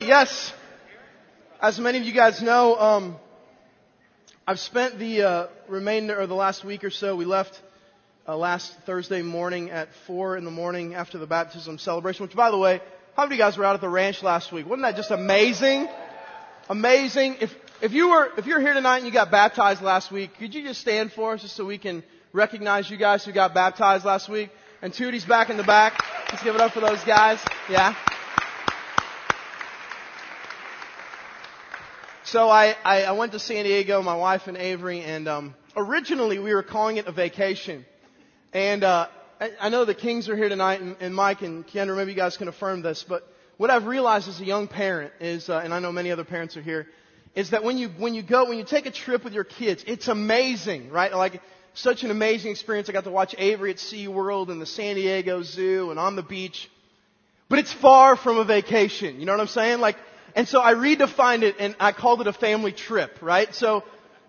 Yes, as many of you guys know, um, I've spent the uh, remainder or the last week or so. We left uh, last Thursday morning at four in the morning after the baptism celebration. Which, by the way, how many of you guys were out at the ranch last week? Wasn't that just amazing? Amazing. If if you were if you're here tonight and you got baptized last week, could you just stand for us just so we can recognize you guys who got baptized last week? And Tootie's back in the back. Let's give it up for those guys. Yeah. So I, I, I went to San Diego, my wife and Avery, and um, originally we were calling it a vacation. And uh, I, I know the Kings are here tonight, and, and Mike and Kendra, maybe you guys can affirm this, but what I've realized as a young parent is, uh, and I know many other parents are here, is that when you when you go when you take a trip with your kids, it's amazing, right? Like such an amazing experience. I got to watch Avery at SeaWorld and the San Diego Zoo and on the beach. But it's far from a vacation. You know what I'm saying? Like and so I redefined it and I called it a family trip, right? So,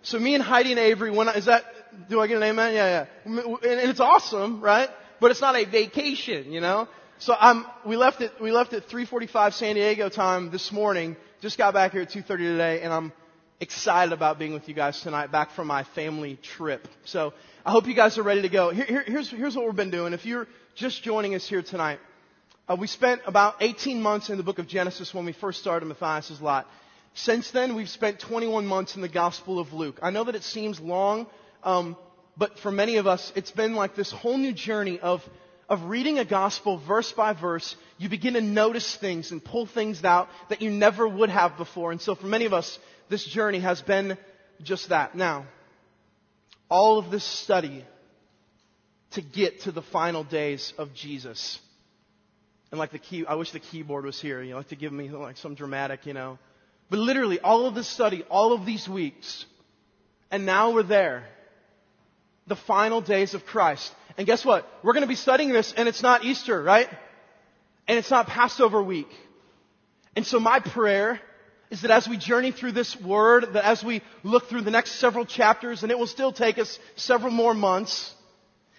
so me and Heidi and Avery, when I, is that, do I get an amen? Yeah, yeah. And, it's awesome, right? But it's not a vacation, you know? So I'm, we left it, we left at 3.45 San Diego time this morning, just got back here at 2.30 today, and I'm excited about being with you guys tonight, back from my family trip. So I hope you guys are ready to go. Here, here, here's, here's what we've been doing. If you're just joining us here tonight, uh, we spent about 18 months in the book of Genesis when we first started Matthias' Lot. Since then, we've spent 21 months in the Gospel of Luke. I know that it seems long, um, but for many of us, it's been like this whole new journey of, of reading a gospel verse by verse. You begin to notice things and pull things out that you never would have before. And so for many of us, this journey has been just that. Now, all of this study to get to the final days of Jesus and like the key, I wish the keyboard was here, you know, like to give me like some dramatic, you know. But literally, all of this study, all of these weeks, and now we're there. The final days of Christ. And guess what? We're going to be studying this, and it's not Easter, right? And it's not Passover week. And so my prayer is that as we journey through this word, that as we look through the next several chapters, and it will still take us several more months,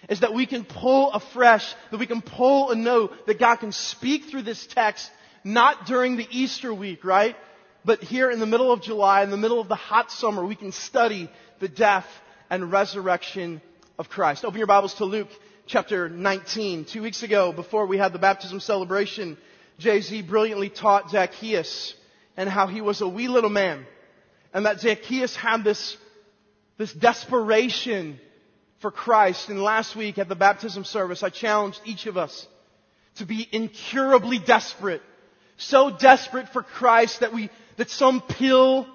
is that we can pull afresh, that we can pull and know that God can speak through this text, not during the Easter week, right? But here in the middle of July, in the middle of the hot summer, we can study the death and resurrection of Christ. Open your Bibles to Luke chapter 19. Two weeks ago, before we had the baptism celebration, Jay-Z brilliantly taught Zacchaeus and how he was a wee little man. And that Zacchaeus had this, this desperation for Christ. And last week at the baptism service, I challenged each of us to be incurably desperate. So desperate for Christ that we, that some pill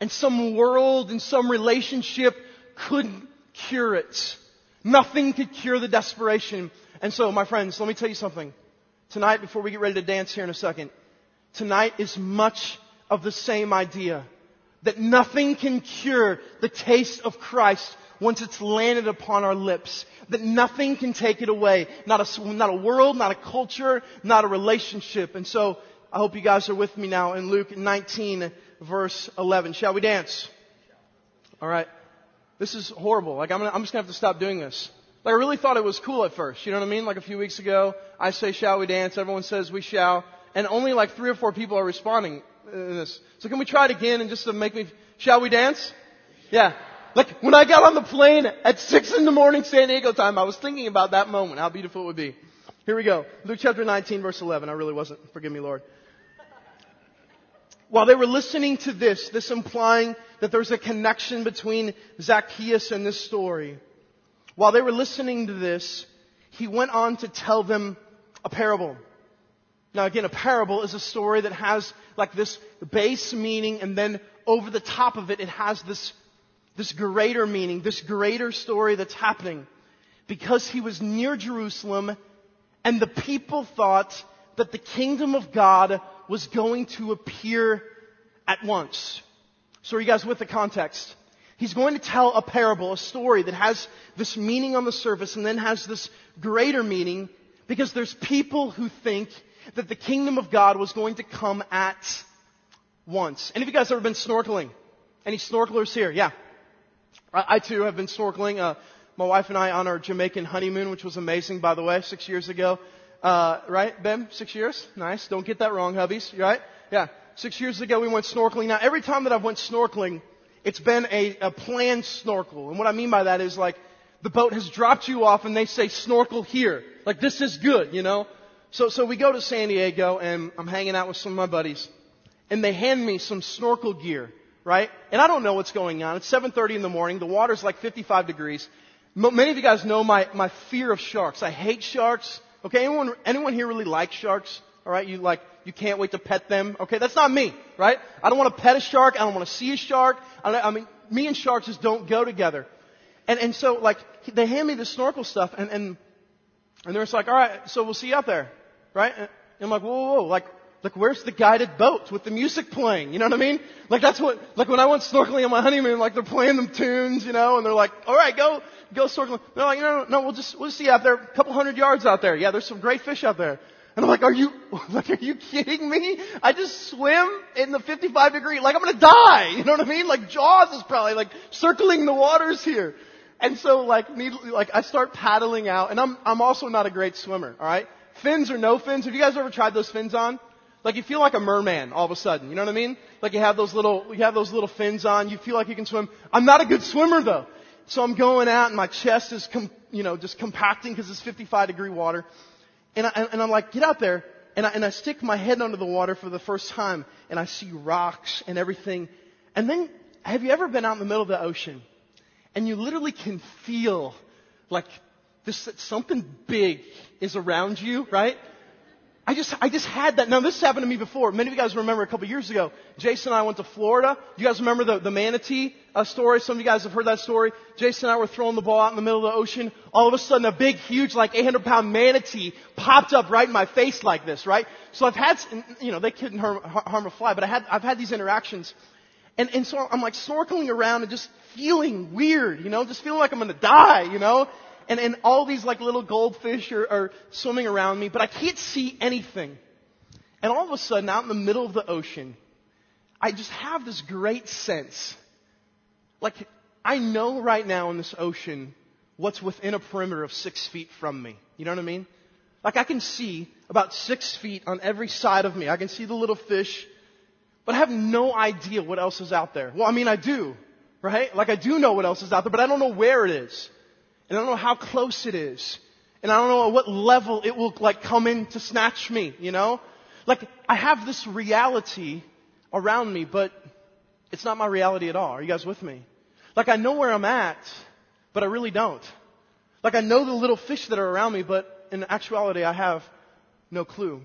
and some world and some relationship couldn't cure it. Nothing could cure the desperation. And so, my friends, let me tell you something. Tonight, before we get ready to dance here in a second, tonight is much of the same idea. That nothing can cure the taste of Christ once it's landed upon our lips, that nothing can take it away. Not a, not a world, not a culture, not a relationship. And so, I hope you guys are with me now in Luke 19 verse 11. Shall we dance? Alright. This is horrible. Like, I'm, gonna, I'm just gonna have to stop doing this. Like, I really thought it was cool at first. You know what I mean? Like a few weeks ago, I say, shall we dance? Everyone says we shall. And only like three or four people are responding in this. So can we try it again and just to make me, shall we dance? Yeah. Like when I got on the plane at six in the morning San Diego time, I was thinking about that moment, how beautiful it would be. Here we go. Luke chapter 19 verse 11. I really wasn't. Forgive me, Lord. While they were listening to this, this implying that there's a connection between Zacchaeus and this story. While they were listening to this, he went on to tell them a parable. Now again, a parable is a story that has like this base meaning and then over the top of it, it has this this greater meaning, this greater story that's happening because he was near Jerusalem and the people thought that the kingdom of God was going to appear at once. So are you guys with the context? He's going to tell a parable, a story that has this meaning on the surface and then has this greater meaning because there's people who think that the kingdom of God was going to come at once. Any of you guys ever been snorkeling? Any snorkelers here? Yeah. I, too have been snorkeling. Uh, my wife and I on our Jamaican honeymoon, which was amazing, by the way, six years ago. Uh, right, Ben? Six years? Nice. Don't get that wrong, hubbies, right? Yeah. Six years ago we went snorkeling. Now every time that I've went snorkeling, it's been a, a planned snorkel. And what I mean by that is like, the boat has dropped you off and they say snorkel here. Like this is good, you know? So, so we go to San Diego and I'm hanging out with some of my buddies and they hand me some snorkel gear, right? And I don't know what's going on. It's 7.30 in the morning. The water's like 55 degrees. Many of you guys know my, my fear of sharks. I hate sharks. Okay, anyone, anyone here really like sharks? Alright, you like, you can't wait to pet them. Okay, that's not me, right? I don't want to pet a shark. I don't want to see a shark. I, I mean, me and sharks just don't go together. And, and so like, they hand me the snorkel stuff and, and, and they're just like, alright, so we'll see you out there. Right? And I'm like, whoa, whoa, whoa, like, like where's the guided boat with the music playing? You know what I mean? Like that's what, like when I went snorkeling on my honeymoon, like they're playing them tunes, you know, and they're like, alright, go, go snorkeling. They're like, no, no, no, we'll just, we'll see out there, a couple hundred yards out there. Yeah, there's some great fish out there. And I'm like, are you, like, are you kidding me? I just swim in the 55 degree, like I'm gonna die. You know what I mean? Like Jaws is probably like circling the waters here. And so like, need, like I start paddling out and I'm, I'm also not a great swimmer, alright? Fins or no fins. Have you guys ever tried those fins on? Like you feel like a merman all of a sudden. You know what I mean? Like you have those little, you have those little fins on. You feel like you can swim. I'm not a good swimmer though. So I'm going out and my chest is, com, you know, just compacting because it's 55 degree water. And, I, and I'm like, get out there. And I, and I stick my head under the water for the first time and I see rocks and everything. And then, have you ever been out in the middle of the ocean and you literally can feel like this, something big is around you, right? I just, I just had that. Now this happened to me before. Many of you guys remember a couple years ago. Jason and I went to Florida. You guys remember the, the manatee uh, story? Some of you guys have heard that story. Jason and I were throwing the ball out in the middle of the ocean. All of a sudden a big, huge, like 800 pound manatee popped up right in my face like this, right? So I've had, you know, they couldn't harm, harm a fly, but I had, I've had these interactions. And, and so I'm like snorkeling around and just feeling weird, you know, just feeling like I'm gonna die, you know? And, and all these like little goldfish are, are swimming around me, but I can't see anything. And all of a sudden, out in the middle of the ocean, I just have this great sense. Like, I know right now in this ocean what's within a perimeter of six feet from me. You know what I mean? Like, I can see about six feet on every side of me. I can see the little fish, but I have no idea what else is out there. Well, I mean, I do, right? Like, I do know what else is out there, but I don't know where it is. And I don't know how close it is. And I don't know at what level it will like come in to snatch me, you know? Like, I have this reality around me, but it's not my reality at all. Are you guys with me? Like, I know where I'm at, but I really don't. Like, I know the little fish that are around me, but in actuality, I have no clue.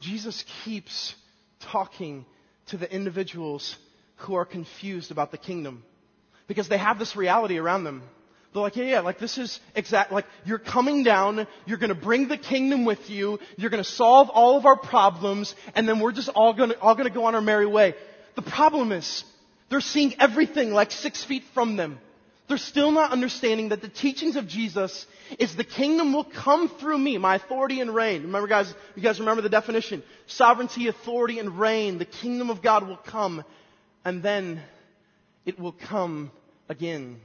Jesus keeps talking to the individuals who are confused about the kingdom because they have this reality around them. They're like, yeah, yeah, like this is exact, like you're coming down, you're gonna bring the kingdom with you, you're gonna solve all of our problems, and then we're just all gonna, all gonna go on our merry way. The problem is, they're seeing everything like six feet from them. They're still not understanding that the teachings of Jesus is the kingdom will come through me, my authority and reign. Remember guys, you guys remember the definition? Sovereignty, authority, and reign. The kingdom of God will come, and then it will come again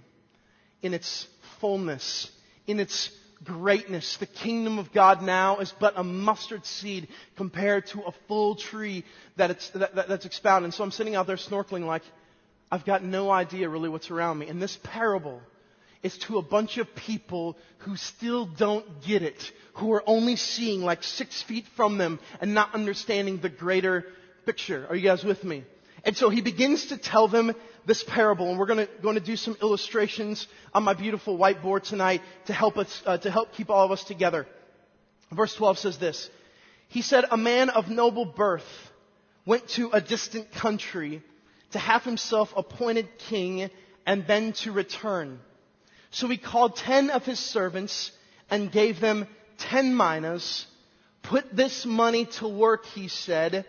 in its fullness, in its greatness. The kingdom of God now is but a mustard seed compared to a full tree that it's, that, that, that's expounded. And so I'm sitting out there snorkeling like, I've got no idea really what's around me. And this parable is to a bunch of people who still don't get it, who are only seeing like six feet from them and not understanding the greater picture. Are you guys with me? And so he begins to tell them this parable, and we're going to, going to do some illustrations on my beautiful whiteboard tonight to help us, uh, to help keep all of us together. Verse 12 says this. He said, a man of noble birth went to a distant country to have himself appointed king and then to return. So he called ten of his servants and gave them ten minas. Put this money to work, he said,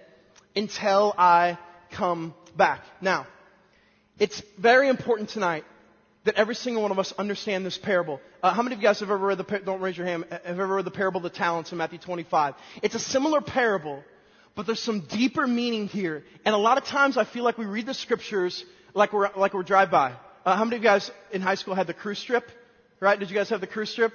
until I come back. Now, it's very important tonight that every single one of us understand this parable. Uh, how many of you guys have ever read the, don't raise your hand, have ever read the parable of the talents in Matthew 25? It's a similar parable, but there's some deeper meaning here. And a lot of times I feel like we read the scriptures like we're, like we're drive-by. Uh, how many of you guys in high school had the cruise strip? Right? Did you guys have the cruise strip?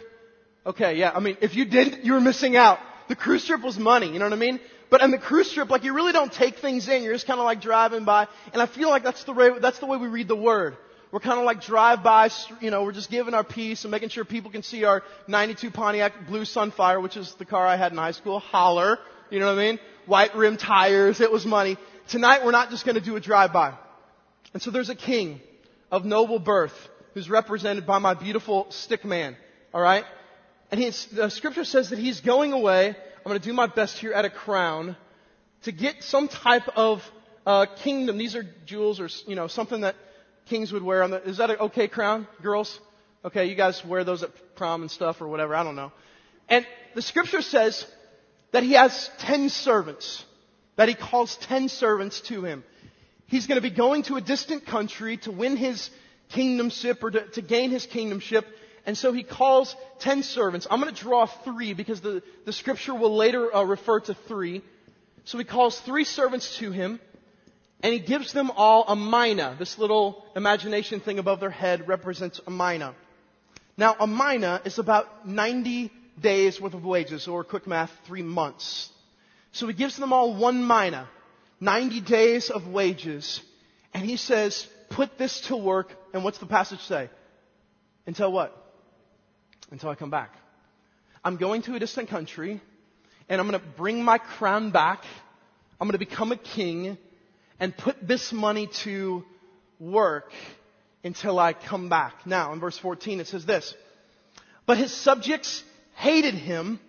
Okay, yeah. I mean, if you didn't, you were missing out. The cruise strip was money, you know what I mean? But on the cruise trip, like you really don't take things in. You're just kind of like driving by. And I feel like that's the way, that's the way we read the word. We're kind of like drive-by, you know, we're just giving our piece and making sure people can see our 92 Pontiac Blue Sunfire, which is the car I had in high school. Holler. You know what I mean? White rim tires. It was money. Tonight we're not just going to do a drive-by. And so there's a king of noble birth who's represented by my beautiful stick man. Alright? And he's, the scripture says that he's going away. I'm going to do my best here at a crown to get some type of uh, kingdom. These are jewels or, you know, something that kings would wear on the, is that an okay crown, girls? Okay, you guys wear those at prom and stuff or whatever, I don't know. And the scripture says that he has ten servants, that he calls ten servants to him. He's going to be going to a distant country to win his kingdomship or to, to gain his kingdomship. And so he calls ten servants. I'm going to draw three because the, the scripture will later uh, refer to three. So he calls three servants to him. And he gives them all a mina. This little imagination thing above their head represents a mina. Now, a mina is about 90 days worth of wages, or quick math, three months. So he gives them all one mina, 90 days of wages, and he says, put this to work, and what's the passage say? Until what? Until I come back. I'm going to a distant country, and I'm going to bring my crown back. I'm going to become a king, and put this money to work until I come back. Now, in verse 14, it says this. But his subjects hated him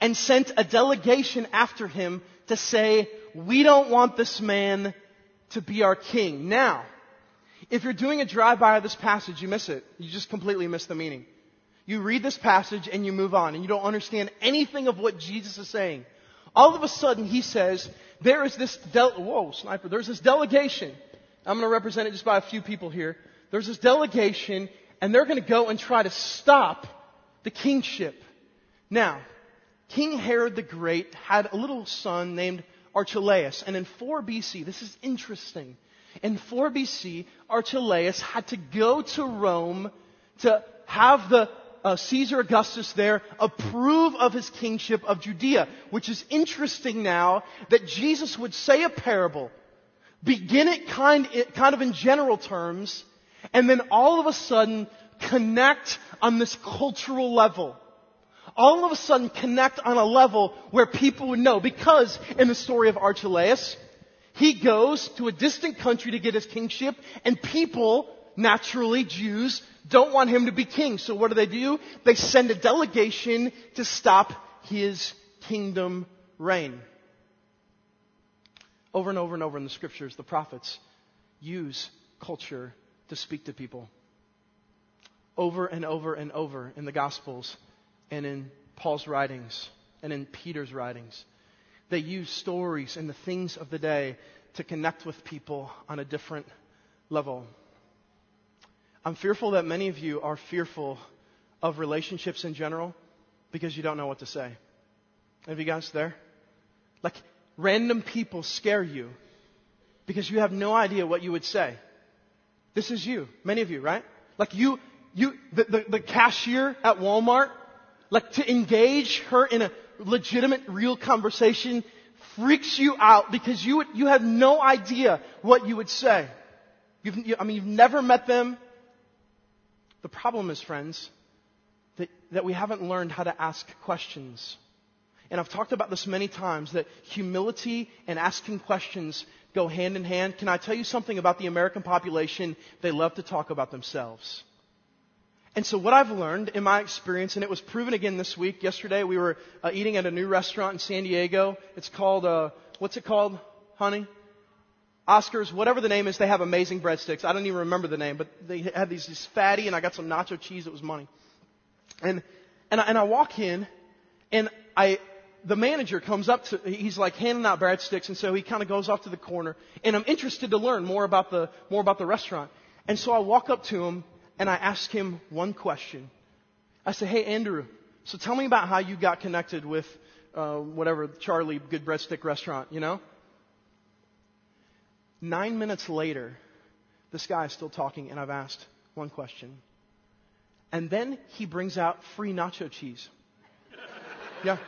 and sent a delegation after him to say, we don't want this man to be our king. Now, if you're doing a drive-by of this passage, you miss it. You just completely miss the meaning. You read this passage and you move on and you don't understand anything of what Jesus is saying. All of a sudden, he says, there is this, de- whoa, sniper, there's this delegation. I'm going to represent it just by a few people here. There's this delegation, and they're going to go and try to stop the kingship. Now, King Herod the Great had a little son named Archelaus, and in 4 BC, this is interesting. In 4 BC, Archelaus had to go to Rome to have the uh, Caesar Augustus there approve of his kingship of Judea, which is interesting now that Jesus would say a parable, begin it kind, kind of in general terms, and then all of a sudden connect on this cultural level. All of a sudden connect on a level where people would know because in the story of Archelaus, he goes to a distant country to get his kingship and people, naturally Jews, don't want him to be king. So what do they do? They send a delegation to stop his kingdom reign. Over and over and over in the scriptures, the prophets use culture to speak to people. Over and over and over in the Gospels and in Paul's writings and in Peter's writings. They use stories and the things of the day to connect with people on a different level. I'm fearful that many of you are fearful of relationships in general because you don't know what to say. Have you guys there? Like, random people scare you because you have no idea what you would say. This is you. Many of you, right? Like you, you, the, the, the cashier at Walmart, like to engage her in a legitimate, real conversation freaks you out because you, you have no idea what you would say. You've, you, I mean, you've never met them. The problem is, friends, that, that we haven't learned how to ask questions. And I've talked about this many times that humility and asking questions go hand in hand. Can I tell you something about the American population? They love to talk about themselves. And so what I've learned in my experience, and it was proven again this week, yesterday we were uh, eating at a new restaurant in San Diego. It's called, uh, what's it called, honey? Oscars, whatever the name is, they have amazing breadsticks. I don't even remember the name, but they had these, these fatty, and I got some nacho cheese. It was money. And and I, and I walk in, and I the manager comes up to he's like handing out breadsticks, and so he kind of goes off to the corner, and I'm interested to learn more about the more about the restaurant. And so I walk up to him and I ask him one question. I say, "Hey Andrew, so tell me about how you got connected with uh, whatever Charlie Good Breadstick Restaurant, you know?" Nine minutes later, this guy is still talking, and I've asked one question. And then he brings out free nacho cheese. Yeah.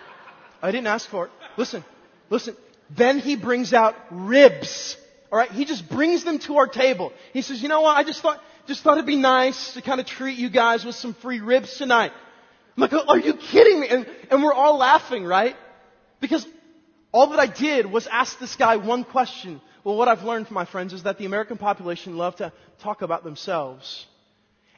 I didn't ask for it. Listen, listen. Then he brings out ribs. Alright, he just brings them to our table. He says, you know what, I just thought, just thought it'd be nice to kind of treat you guys with some free ribs tonight. I'm like, are you kidding me? And, and we're all laughing, right? Because all that I did was ask this guy one question. Well, what I've learned from my friends is that the American population love to talk about themselves.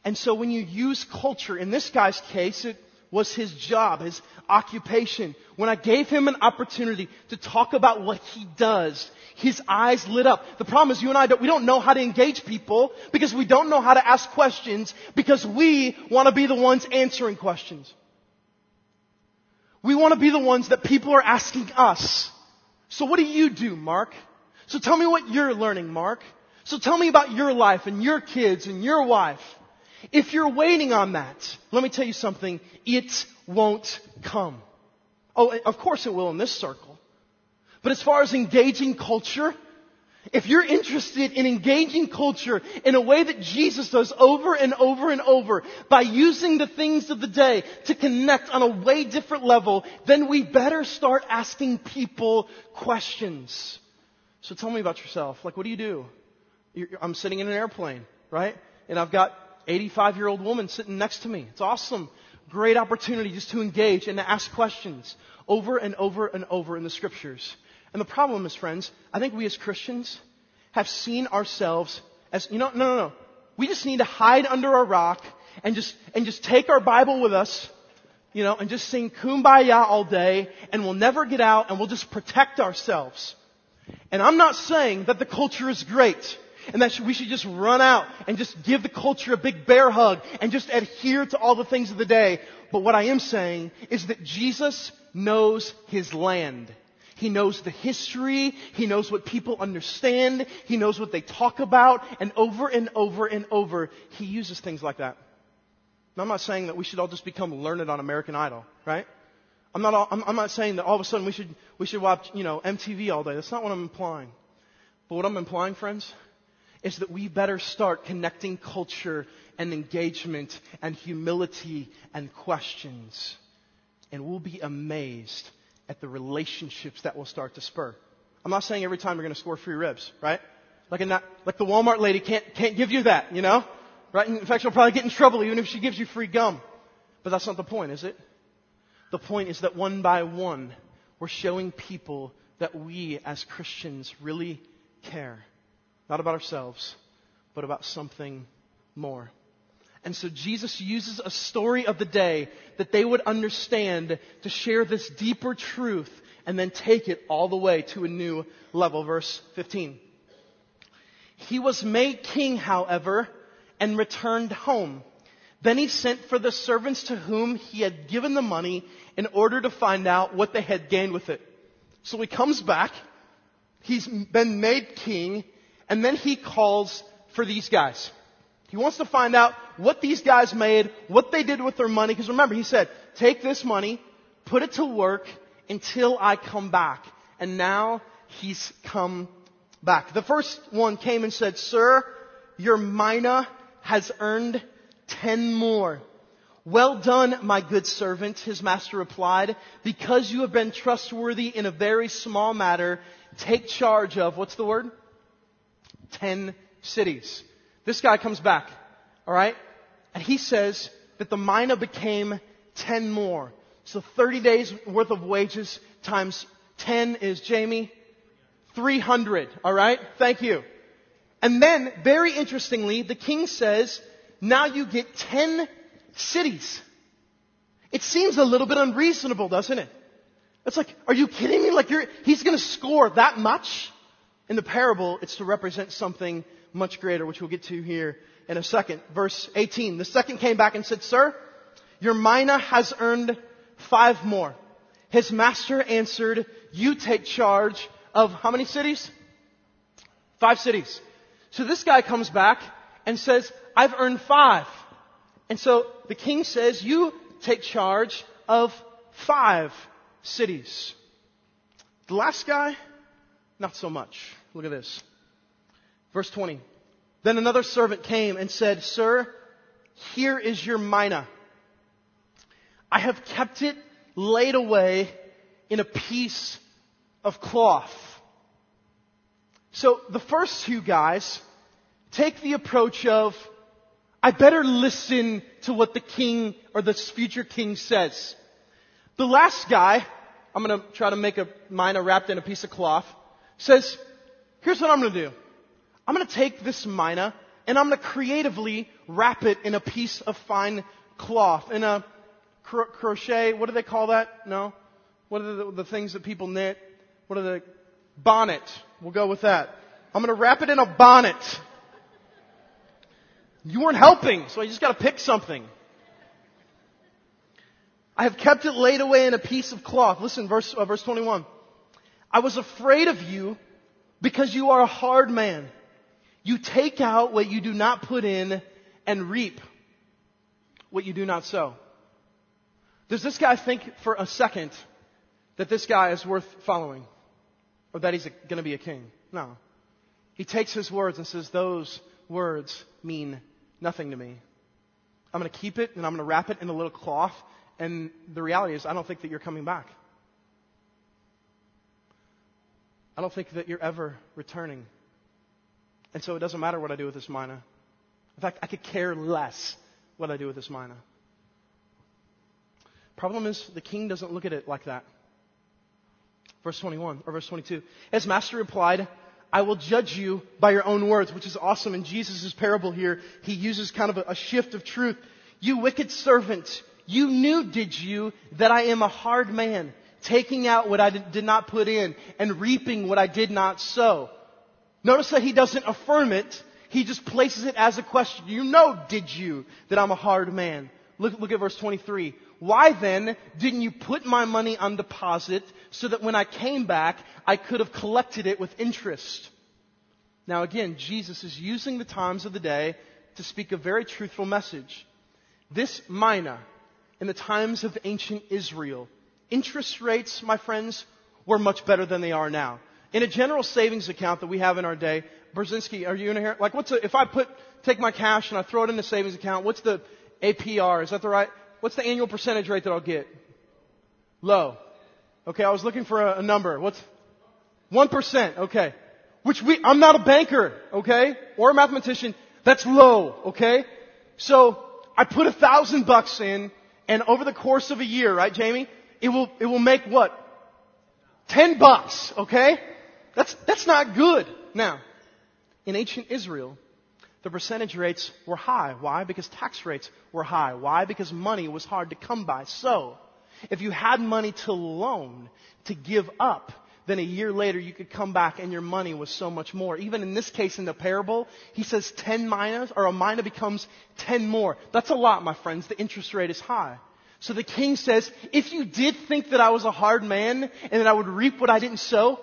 And so when you use culture, in this guy's case, it was his job, his occupation. When I gave him an opportunity to talk about what he does, his eyes lit up. The problem is you and I don't, we don't know how to engage people because we don't know how to ask questions because we want to be the ones answering questions. We want to be the ones that people are asking us. So what do you do, Mark? So tell me what you're learning, Mark. So tell me about your life and your kids and your wife. If you're waiting on that, let me tell you something, it won't come. Oh, of course it will in this circle. But as far as engaging culture, if you're interested in engaging culture in a way that Jesus does over and over and over by using the things of the day to connect on a way different level, then we better start asking people questions. So tell me about yourself. Like, what do you do? I'm sitting in an airplane, right? And I've got 85 year old woman sitting next to me. It's awesome. Great opportunity just to engage and to ask questions over and over and over in the scriptures. And the problem is, friends, I think we as Christians have seen ourselves as, you know, no, no, no. We just need to hide under a rock and just, and just take our Bible with us, you know, and just sing kumbaya all day and we'll never get out and we'll just protect ourselves. And I'm not saying that the culture is great and that we should just run out and just give the culture a big bear hug and just adhere to all the things of the day. But what I am saying is that Jesus knows his land. He knows the history. He knows what people understand. He knows what they talk about. And over and over and over, he uses things like that. Now, I'm not saying that we should all just become learned on American Idol, right? I'm not, all, I'm, I'm not saying that all of a sudden we should, we should watch, you know, MTV all day. That's not what I'm implying. But what I'm implying, friends, is that we better start connecting culture and engagement and humility and questions. And we'll be amazed at the relationships that will start to spur. I'm not saying every time you're going to score free ribs, right? Like, not, like the Walmart lady can't, can't give you that, you know? Right? In fact, she'll probably get in trouble even if she gives you free gum. But that's not the point, is it? The point is that one by one, we're showing people that we as Christians really care. Not about ourselves, but about something more. And so Jesus uses a story of the day that they would understand to share this deeper truth and then take it all the way to a new level. Verse 15. He was made king, however, and returned home. Then he sent for the servants to whom he had given the money in order to find out what they had gained with it. So he comes back. He's been made king and then he calls for these guys. He wants to find out what these guys made, what they did with their money. Because remember, he said, take this money, put it to work until I come back. And now he's come back. The first one came and said, Sir, your mina has earned ten more. Well done, my good servant, his master replied. Because you have been trustworthy in a very small matter, take charge of, what's the word? Ten cities. This guy comes back, alright? And he says that the mina became 10 more. So 30 days worth of wages times 10 is, Jamie, 300, alright? Thank you. And then, very interestingly, the king says, now you get 10 cities. It seems a little bit unreasonable, doesn't it? It's like, are you kidding me? Like he's gonna score that much? In the parable, it's to represent something much greater, which we'll get to here in a second. Verse 18. The second came back and said, Sir, your mina has earned five more. His master answered, You take charge of how many cities? Five cities. So this guy comes back and says, I've earned five. And so the king says, You take charge of five cities. The last guy, not so much. Look at this. Verse 20. Then another servant came and said, Sir, here is your mina. I have kept it laid away in a piece of cloth. So the first two guys take the approach of, I better listen to what the king or the future king says. The last guy, I'm gonna try to make a mina wrapped in a piece of cloth, says, here's what I'm gonna do. I'm gonna take this mina and I'm gonna creatively wrap it in a piece of fine cloth, in a cro- crochet, what do they call that? No? What are the, the things that people knit? What are the, bonnet. We'll go with that. I'm gonna wrap it in a bonnet. You weren't helping, so I just gotta pick something. I have kept it laid away in a piece of cloth. Listen, verse, uh, verse 21. I was afraid of you because you are a hard man. You take out what you do not put in and reap what you do not sow. Does this guy think for a second that this guy is worth following? Or that he's going to be a king? No. He takes his words and says, those words mean nothing to me. I'm going to keep it and I'm going to wrap it in a little cloth. And the reality is, I don't think that you're coming back. I don't think that you're ever returning. And so it doesn't matter what I do with this mina. In fact, I could care less what I do with this mina. Problem is, the king doesn't look at it like that. Verse 21 or verse 22. His master replied, I will judge you by your own words, which is awesome. In Jesus' parable here, he uses kind of a, a shift of truth. You wicked servant, you knew, did you, that I am a hard man, taking out what I did not put in and reaping what I did not sow. Notice that he doesn't affirm it. He just places it as a question. You know, did you, that I'm a hard man? Look, look at verse 23. Why then didn't you put my money on deposit so that when I came back, I could have collected it with interest? Now again, Jesus is using the times of the day to speak a very truthful message. This mina, in the times of ancient Israel, interest rates, my friends, were much better than they are now. In a general savings account that we have in our day, Brzezinski, are you in here? Like what's a, if I put, take my cash and I throw it in the savings account, what's the APR? Is that the right? What's the annual percentage rate that I'll get? Low. Okay, I was looking for a, a number. What's 1%? Okay. Which we, I'm not a banker, okay? Or a mathematician. That's low, okay? So, I put a thousand bucks in, and over the course of a year, right, Jamie? It will, it will make what? Ten bucks, okay? That's, that's not good. Now, in ancient Israel, the percentage rates were high. Why? Because tax rates were high. Why? Because money was hard to come by. So, if you had money to loan, to give up, then a year later you could come back and your money was so much more. Even in this case in the parable, he says 10 minas, or a mina becomes 10 more. That's a lot, my friends. The interest rate is high. So the king says, if you did think that I was a hard man and that I would reap what I didn't sow,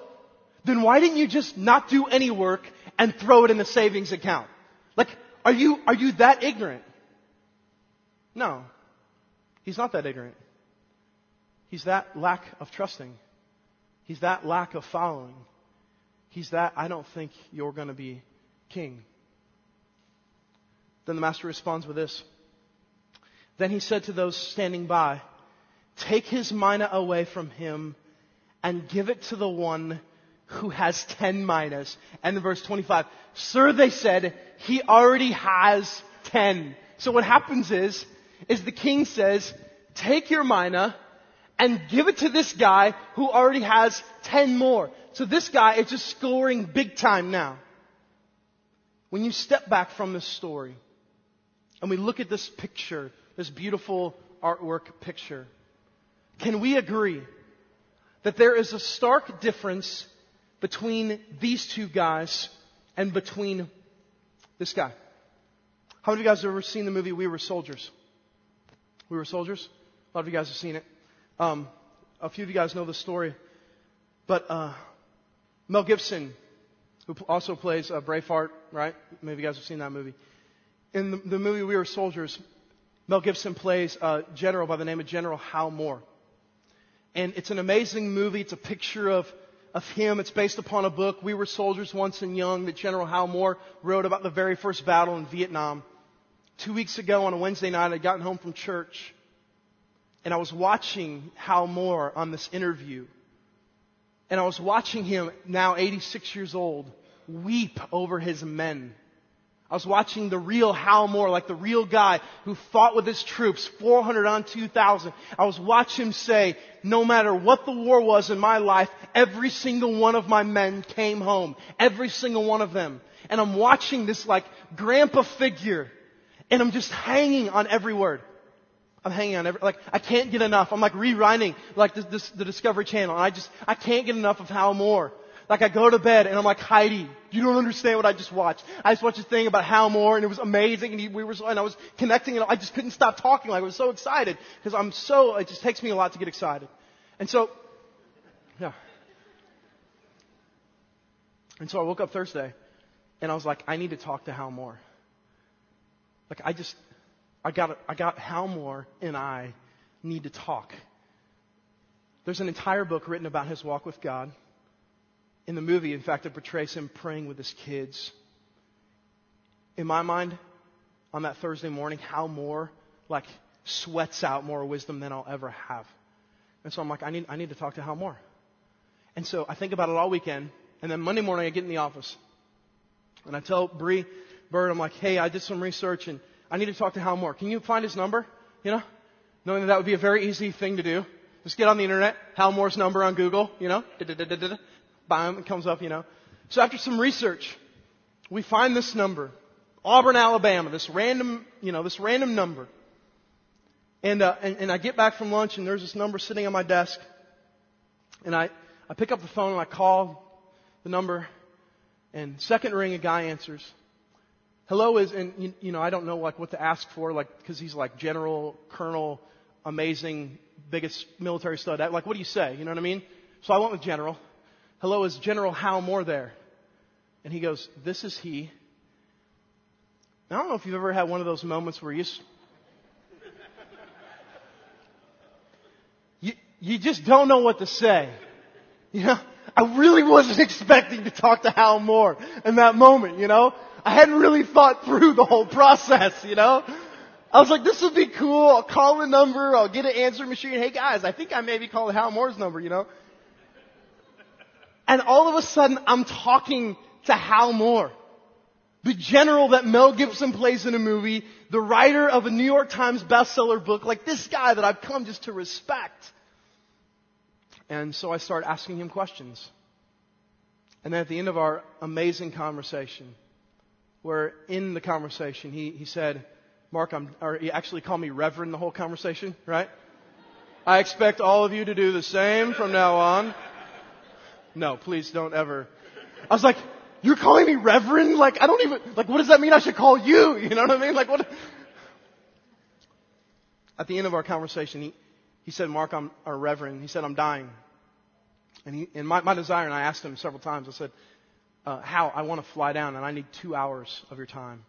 then why didn't you just not do any work and throw it in the savings account? Like, are you, are you that ignorant? No. He's not that ignorant. He's that lack of trusting. He's that lack of following. He's that, I don't think you're going to be king. Then the master responds with this. Then he said to those standing by, Take his mina away from him and give it to the one who has 10 minas. And in verse 25, Sir, they said, he already has 10. So what happens is, is the king says, take your mina and give it to this guy who already has 10 more. So this guy is just scoring big time now. When you step back from this story and we look at this picture, this beautiful artwork picture, can we agree that there is a stark difference between these two guys and between this guy. How many of you guys have ever seen the movie We Were Soldiers? We Were Soldiers? A lot of you guys have seen it. Um, a few of you guys know the story. But uh, Mel Gibson, who also plays uh, Braveheart, right? Maybe you guys have seen that movie. In the, the movie We Were Soldiers, Mel Gibson plays a general by the name of General Hal Moore. And it's an amazing movie. It's a picture of of him. It's based upon a book, We Were Soldiers Once and Young, that General Hal Moore wrote about the very first battle in Vietnam. Two weeks ago on a Wednesday night, I'd gotten home from church, and I was watching Hal Moore on this interview. And I was watching him, now 86 years old, weep over his men. I was watching the real Hal Moore, like the real guy who fought with his troops, 400 on 2,000. I was watching him say, no matter what the war was in my life, every single one of my men came home. Every single one of them. And I'm watching this like grandpa figure, and I'm just hanging on every word. I'm hanging on every, like, I can't get enough. I'm like rewriting, like, this, this, the Discovery Channel. I just, I can't get enough of Hal Moore. Like, I go to bed and I'm like, Heidi, you don't understand what I just watched. I just watched a thing about Hal Moore and it was amazing and he, we were, so, and I was connecting and I just couldn't stop talking. Like, I was so excited because I'm so, it just takes me a lot to get excited. And so, yeah. And so I woke up Thursday and I was like, I need to talk to Hal Moore. Like, I just, I got, I got Hal Moore and I need to talk. There's an entire book written about his walk with God. In the movie, in fact, it portrays him praying with his kids. In my mind, on that Thursday morning, Hal Moore, like, sweats out more wisdom than I'll ever have. And so I'm like, I need, I need to talk to Hal Moore. And so I think about it all weekend, and then Monday morning I get in the office. And I tell Bree Bird, I'm like, hey, I did some research and I need to talk to Hal Moore. Can you find his number? You know? Knowing that that would be a very easy thing to do. Just get on the internet, Hal Moore's number on Google, you know? It comes up, you know. So after some research, we find this number. Auburn, Alabama, this random, you know, this random number. And, uh, and, and I get back from lunch and there's this number sitting on my desk. And I, I pick up the phone and I call the number and second ring, a guy answers. Hello is, and you, you know, I don't know like what to ask for, like, cause he's like general, colonel, amazing, biggest military stud. Like, what do you say? You know what I mean? So I went with general. Hello, is General Hal Moore there? And he goes, this is he. I don't know if you've ever had one of those moments where you, you, you just don't know what to say. You know, I really wasn't expecting to talk to Hal Moore in that moment, you know? I hadn't really thought through the whole process, you know? I was like, this would be cool. I'll call the number. I'll get an answering machine. Hey guys, I think I maybe called Hal Moore's number, you know? And all of a sudden, I'm talking to Hal Moore. The general that Mel Gibson plays in a movie, the writer of a New York Times bestseller book, like this guy that I've come just to respect. And so I start asking him questions. And then at the end of our amazing conversation, where in the conversation he, he said, Mark, I'm, or he actually called me Reverend the whole conversation, right? I expect all of you to do the same from now on. No, please don't ever. I was like, you're calling me Reverend? Like, I don't even, like, what does that mean I should call you? You know what I mean? Like, what? At the end of our conversation, he, he said, Mark, I'm, or Reverend, he said, I'm dying. And, he, and my, my desire, and I asked him several times, I said, uh, Hal, I want to fly down and I need two hours of your time.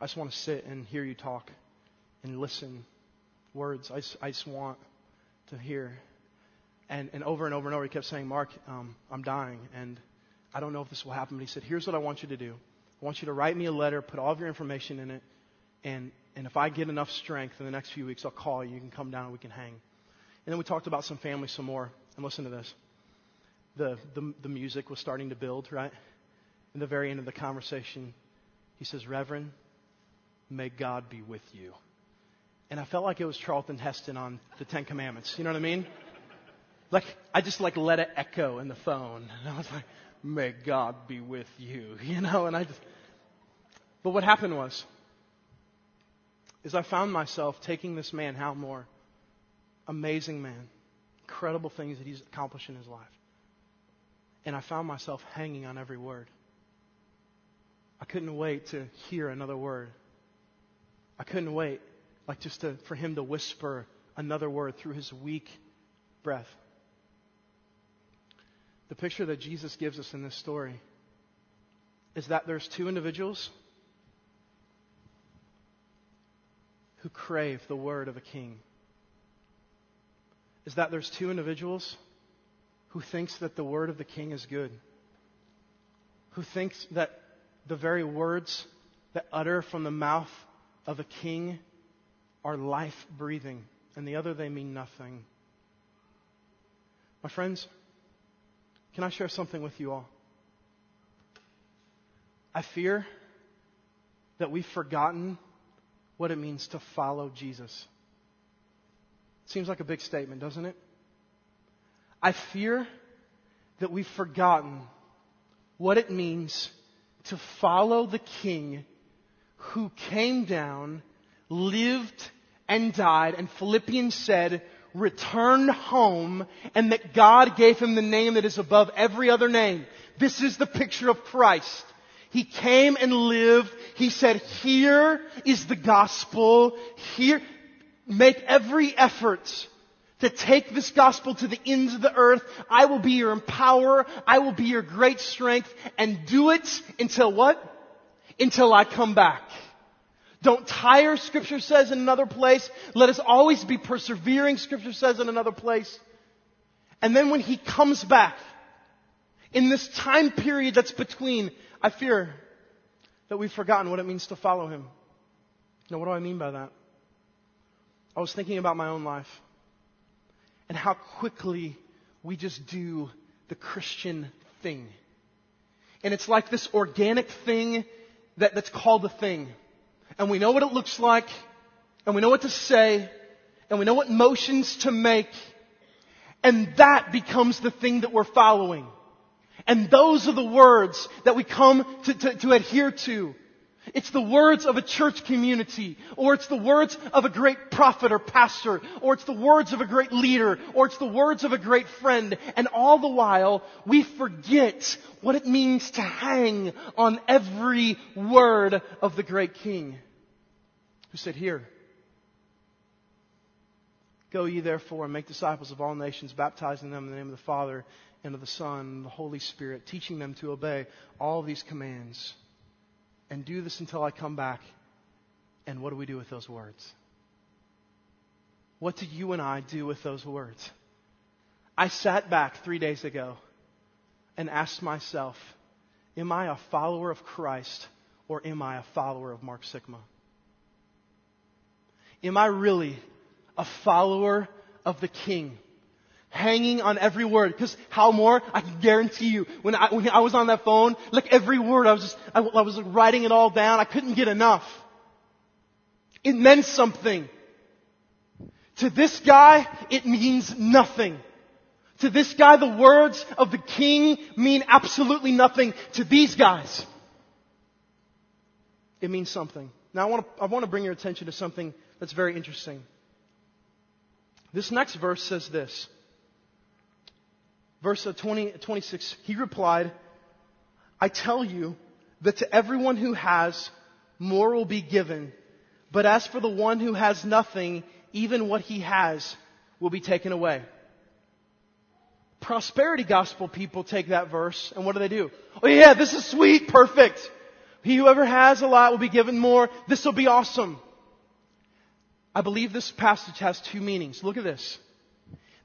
I just want to sit and hear you talk and listen words. I I just want to hear. And, and over and over and over, he kept saying, Mark, um, I'm dying and I don't know if this will happen. But he said, Here's what I want you to do. I want you to write me a letter, put all of your information in it, and, and if I get enough strength in the next few weeks, I'll call you. You can come down and we can hang. And then we talked about some family some more. And listen to this. The, the, the music was starting to build, right? In the very end of the conversation, he says, Reverend, may God be with you. And I felt like it was Charlton Heston on the Ten Commandments. You know what I mean? Like, I just like let it echo in the phone. And I was like, may God be with you. You know, and I just, but what happened was, is I found myself taking this man, Hal Moore, amazing man, incredible things that he's accomplished in his life. And I found myself hanging on every word. I couldn't wait to hear another word. I couldn't wait, like just to, for him to whisper another word through his weak breath. The picture that Jesus gives us in this story is that there's two individuals who crave the word of a king. Is that there's two individuals who thinks that the word of the king is good. Who thinks that the very words that utter from the mouth of a king are life breathing, and the other they mean nothing. My friends, Can I share something with you all? I fear that we've forgotten what it means to follow Jesus. Seems like a big statement, doesn't it? I fear that we've forgotten what it means to follow the King who came down, lived, and died, and Philippians said, returned home, and that God gave him the name that is above every other name. This is the picture of Christ. He came and lived. He said, here is the gospel. Here, make every effort to take this gospel to the ends of the earth. I will be your empower. I will be your great strength and do it until what? Until I come back. Don't tire, scripture says in another place. Let us always be persevering, scripture says in another place. And then when he comes back, in this time period that's between, I fear that we've forgotten what it means to follow him. Now, what do I mean by that? I was thinking about my own life and how quickly we just do the Christian thing. And it's like this organic thing that, that's called a thing. And we know what it looks like, and we know what to say, and we know what motions to make, and that becomes the thing that we're following. And those are the words that we come to, to, to adhere to. It's the words of a church community, or it's the words of a great prophet or pastor, or it's the words of a great leader, or it's the words of a great friend, and all the while we forget what it means to hang on every word of the great king who said, Here, go ye therefore and make disciples of all nations, baptizing them in the name of the Father and of the Son and the Holy Spirit, teaching them to obey all these commands and do this until I come back. And what do we do with those words? What do you and I do with those words? I sat back three days ago and asked myself, Am I a follower of Christ or am I a follower of Mark Sigma? Am I really a follower of the King? hanging on every word. Because how more? I can guarantee you, when I, when I was on that phone, like every word, I was just, I, I was writing it all down. I couldn't get enough. It meant something. To this guy, it means nothing. To this guy, the words of the king mean absolutely nothing. To these guys, it means something. Now I want to, I want to bring your attention to something that's very interesting. This next verse says this. Verse 20, 26, he replied, I tell you that to everyone who has, more will be given. But as for the one who has nothing, even what he has will be taken away. Prosperity gospel people take that verse and what do they do? Oh yeah, this is sweet, perfect. He whoever has a lot will be given more. This will be awesome. I believe this passage has two meanings. Look at this.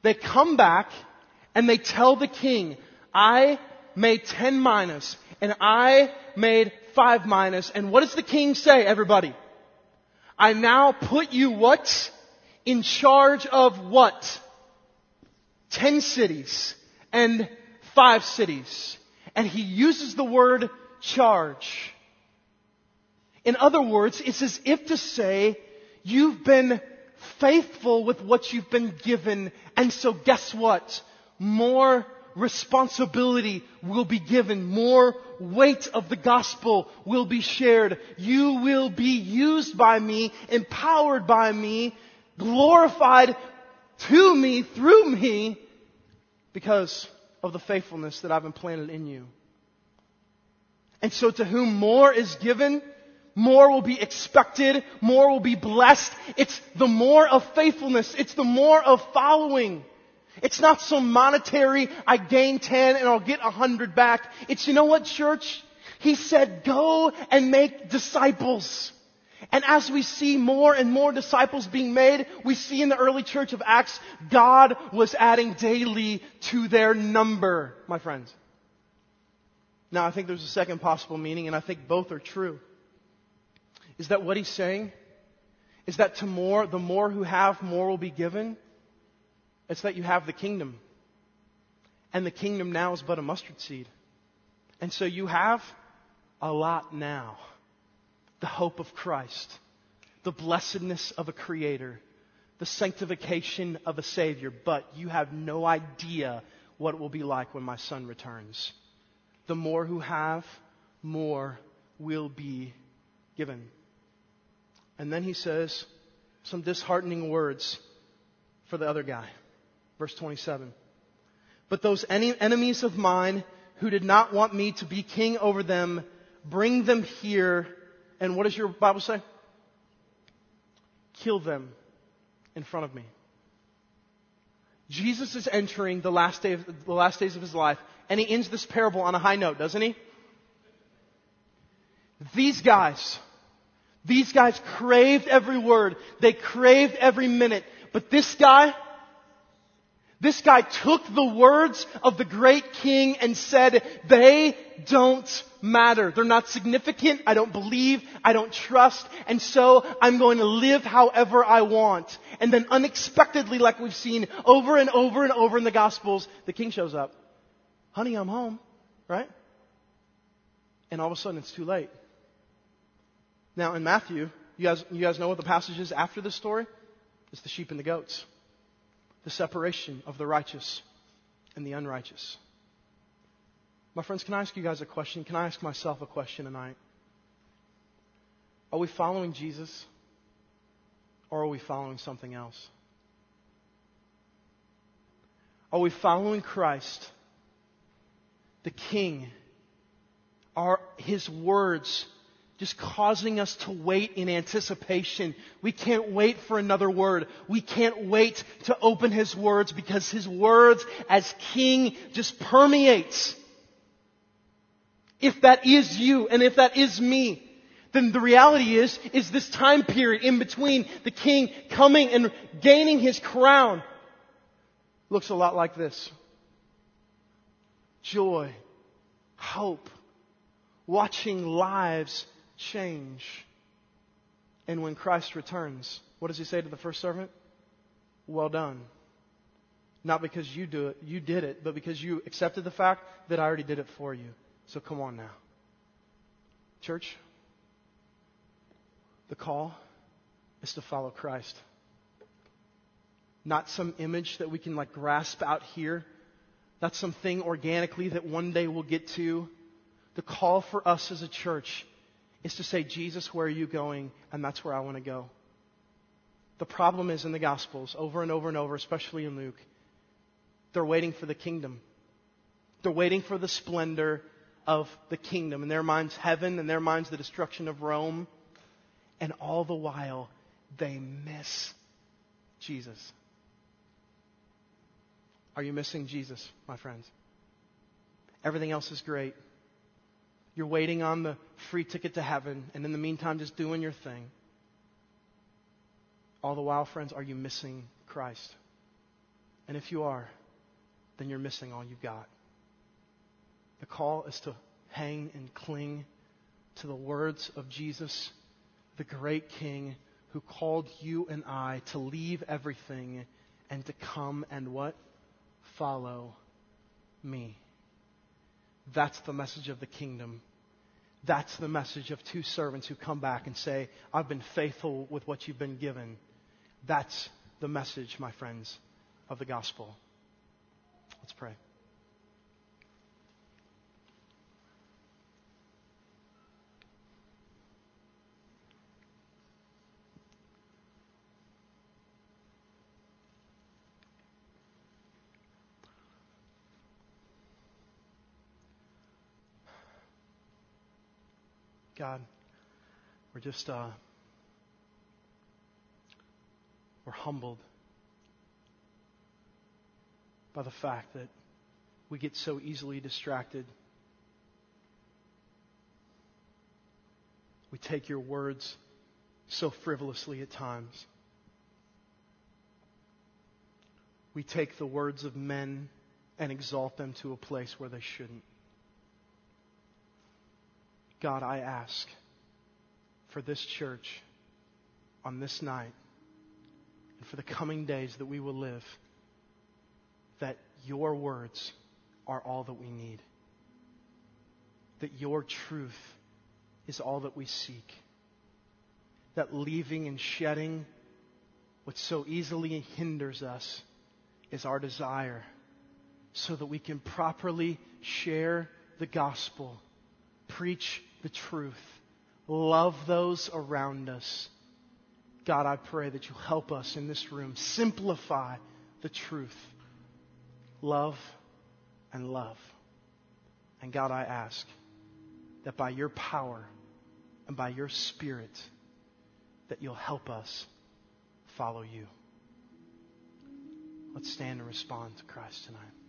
They come back and they tell the king, I made 10 and I made 5 minas. And what does the king say, everybody? I now put you what? In charge of what? 10 cities and 5 cities. And he uses the word charge. In other words, it's as if to say, you've been faithful with what you've been given, and so guess what? more responsibility will be given, more weight of the gospel will be shared. You will be used by me, empowered by me, glorified to me, through me, because of the faithfulness that I've implanted in you. And so to whom more is given, more will be expected, more will be blessed. It's the more of faithfulness, it's the more of following. It's not some monetary, I gain 10 and I'll get 100 back. It's, you know what, church? He said, go and make disciples. And as we see more and more disciples being made, we see in the early church of Acts, God was adding daily to their number, my friends. Now, I think there's a second possible meaning, and I think both are true. Is that what he's saying? Is that to more, the more who have, more will be given? It's that you have the kingdom. And the kingdom now is but a mustard seed. And so you have a lot now. The hope of Christ, the blessedness of a creator, the sanctification of a savior, but you have no idea what it will be like when my son returns. The more who have, more will be given. And then he says some disheartening words for the other guy. Verse 27. But those enemies of mine who did not want me to be king over them, bring them here. And what does your Bible say? Kill them in front of me. Jesus is entering the last, day of, the last days of his life, and he ends this parable on a high note, doesn't he? These guys, these guys craved every word. They craved every minute. But this guy, this guy took the words of the great king and said, they don't matter. They're not significant. I don't believe. I don't trust. And so I'm going to live however I want. And then unexpectedly, like we've seen over and over and over in the gospels, the king shows up. Honey, I'm home. Right? And all of a sudden it's too late. Now in Matthew, you guys, you guys know what the passage is after this story? It's the sheep and the goats. The separation of the righteous and the unrighteous. My friends, can I ask you guys a question? Can I ask myself a question tonight? Are we following Jesus or are we following something else? Are we following Christ, the King? Are His words just causing us to wait in anticipation. We can't wait for another word. We can't wait to open His words because His words as King just permeates. If that is you and if that is me, then the reality is, is this time period in between the King coming and gaining His crown looks a lot like this. Joy, hope, watching lives change. And when Christ returns, what does he say to the first servant? Well done. Not because you do it, you did it, but because you accepted the fact that I already did it for you. So come on now. Church, the call is to follow Christ. Not some image that we can like grasp out here. Not something organically that one day we'll get to. The call for us as a church is to say, Jesus, where are you going? And that's where I want to go. The problem is in the Gospels, over and over and over, especially in Luke, they're waiting for the kingdom. They're waiting for the splendor of the kingdom. In their minds, heaven, in their minds, the destruction of Rome. And all the while, they miss Jesus. Are you missing Jesus, my friends? Everything else is great. You're waiting on the free ticket to heaven, and in the meantime, just doing your thing. All the while, friends, are you missing Christ? And if you are, then you're missing all you've got. The call is to hang and cling to the words of Jesus, the great King who called you and I to leave everything and to come and what? Follow me. That's the message of the kingdom. That's the message of two servants who come back and say, I've been faithful with what you've been given. That's the message, my friends, of the gospel. Let's pray. God, we're just, uh, we're humbled by the fact that we get so easily distracted. We take your words so frivolously at times. We take the words of men and exalt them to a place where they shouldn't. God, I ask for this church on this night and for the coming days that we will live, that your words are all that we need. That your truth is all that we seek. That leaving and shedding what so easily hinders us is our desire so that we can properly share the gospel, preach the truth, love those around us. God, I pray that you help us in this room simplify the truth. Love and love. And God, I ask that by your power and by your spirit, that you'll help us follow you. Let's stand and respond to Christ tonight.